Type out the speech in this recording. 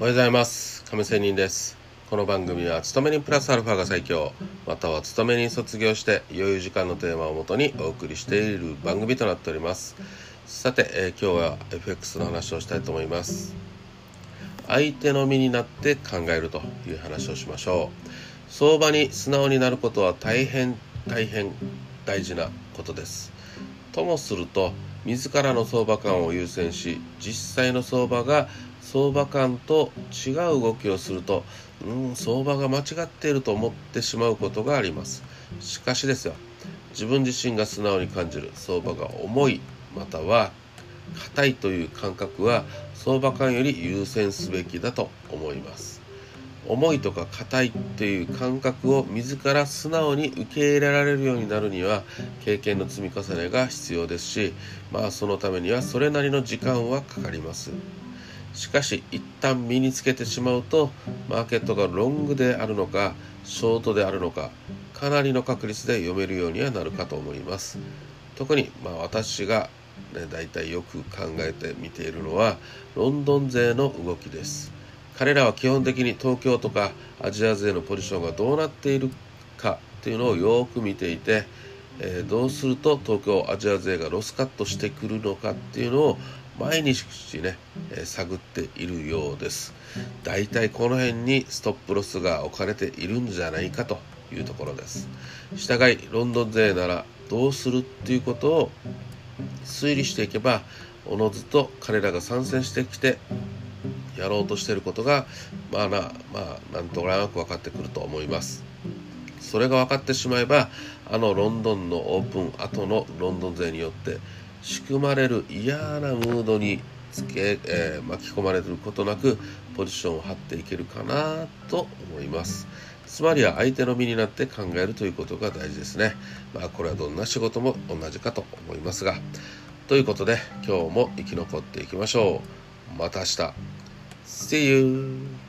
おはようございます。亀仙人です。この番組は勤め人プラスアルファが最強。または勤め人卒業して余裕時間のテーマをもとにお送りしている番組となっております。さて、えー、今日は FX の話をしたいと思います。相手の身になって考えるという話をしましょう。相場に素直になることは大変大変大事なことです。ともすると自らの相場感を優先し実際の相場が相場感と違う動きをするとうん相場が間違っていると思ってしまうことがあります。しかしですよ自分自身が素直に感じる相場が重いまたは硬いという感覚は相場感より優先すべきだと思います。重いとか硬いという感覚を自ら素直に受け入れられるようになるには経験の積み重ねが必要ですしまあそのためにはそれなりの時間はかかります。しかし一旦身につけてしまうとマーケットがロングであるのかショートであるのかかなりの確率で読めるようにはなるかと思います。特にまあ私がね、大体よく考えてみているのはロンドン勢の動きです。彼らは基本的に東京とかアジア勢のポジションがどうなっているかっていうのをよく見ていて、えー、どうすると東京アジア勢がロスカットしてくるのかっていうのを毎日ね、えー、探っているようです。だいたいこの辺にストップロスが置かれているんじゃないかというところです。従いロンドン勢ならどうするっていうことを推理していけばおのずと彼らが参戦してきてやろうとしてることがまあなまあなんとなく分かってくると思います。それが分かってしまえばあのロンドンのオープン後のロンドン勢によって仕組まれる嫌なムードにつけ、えー、巻き込まれることなくポジションを張っていけるかなと思います。つまりは相手の身になって考えるということが大事ですね。まあこれはどんな仕事も同じかと思いますが。ということで今日も生き残っていきましょう。また明日。See you!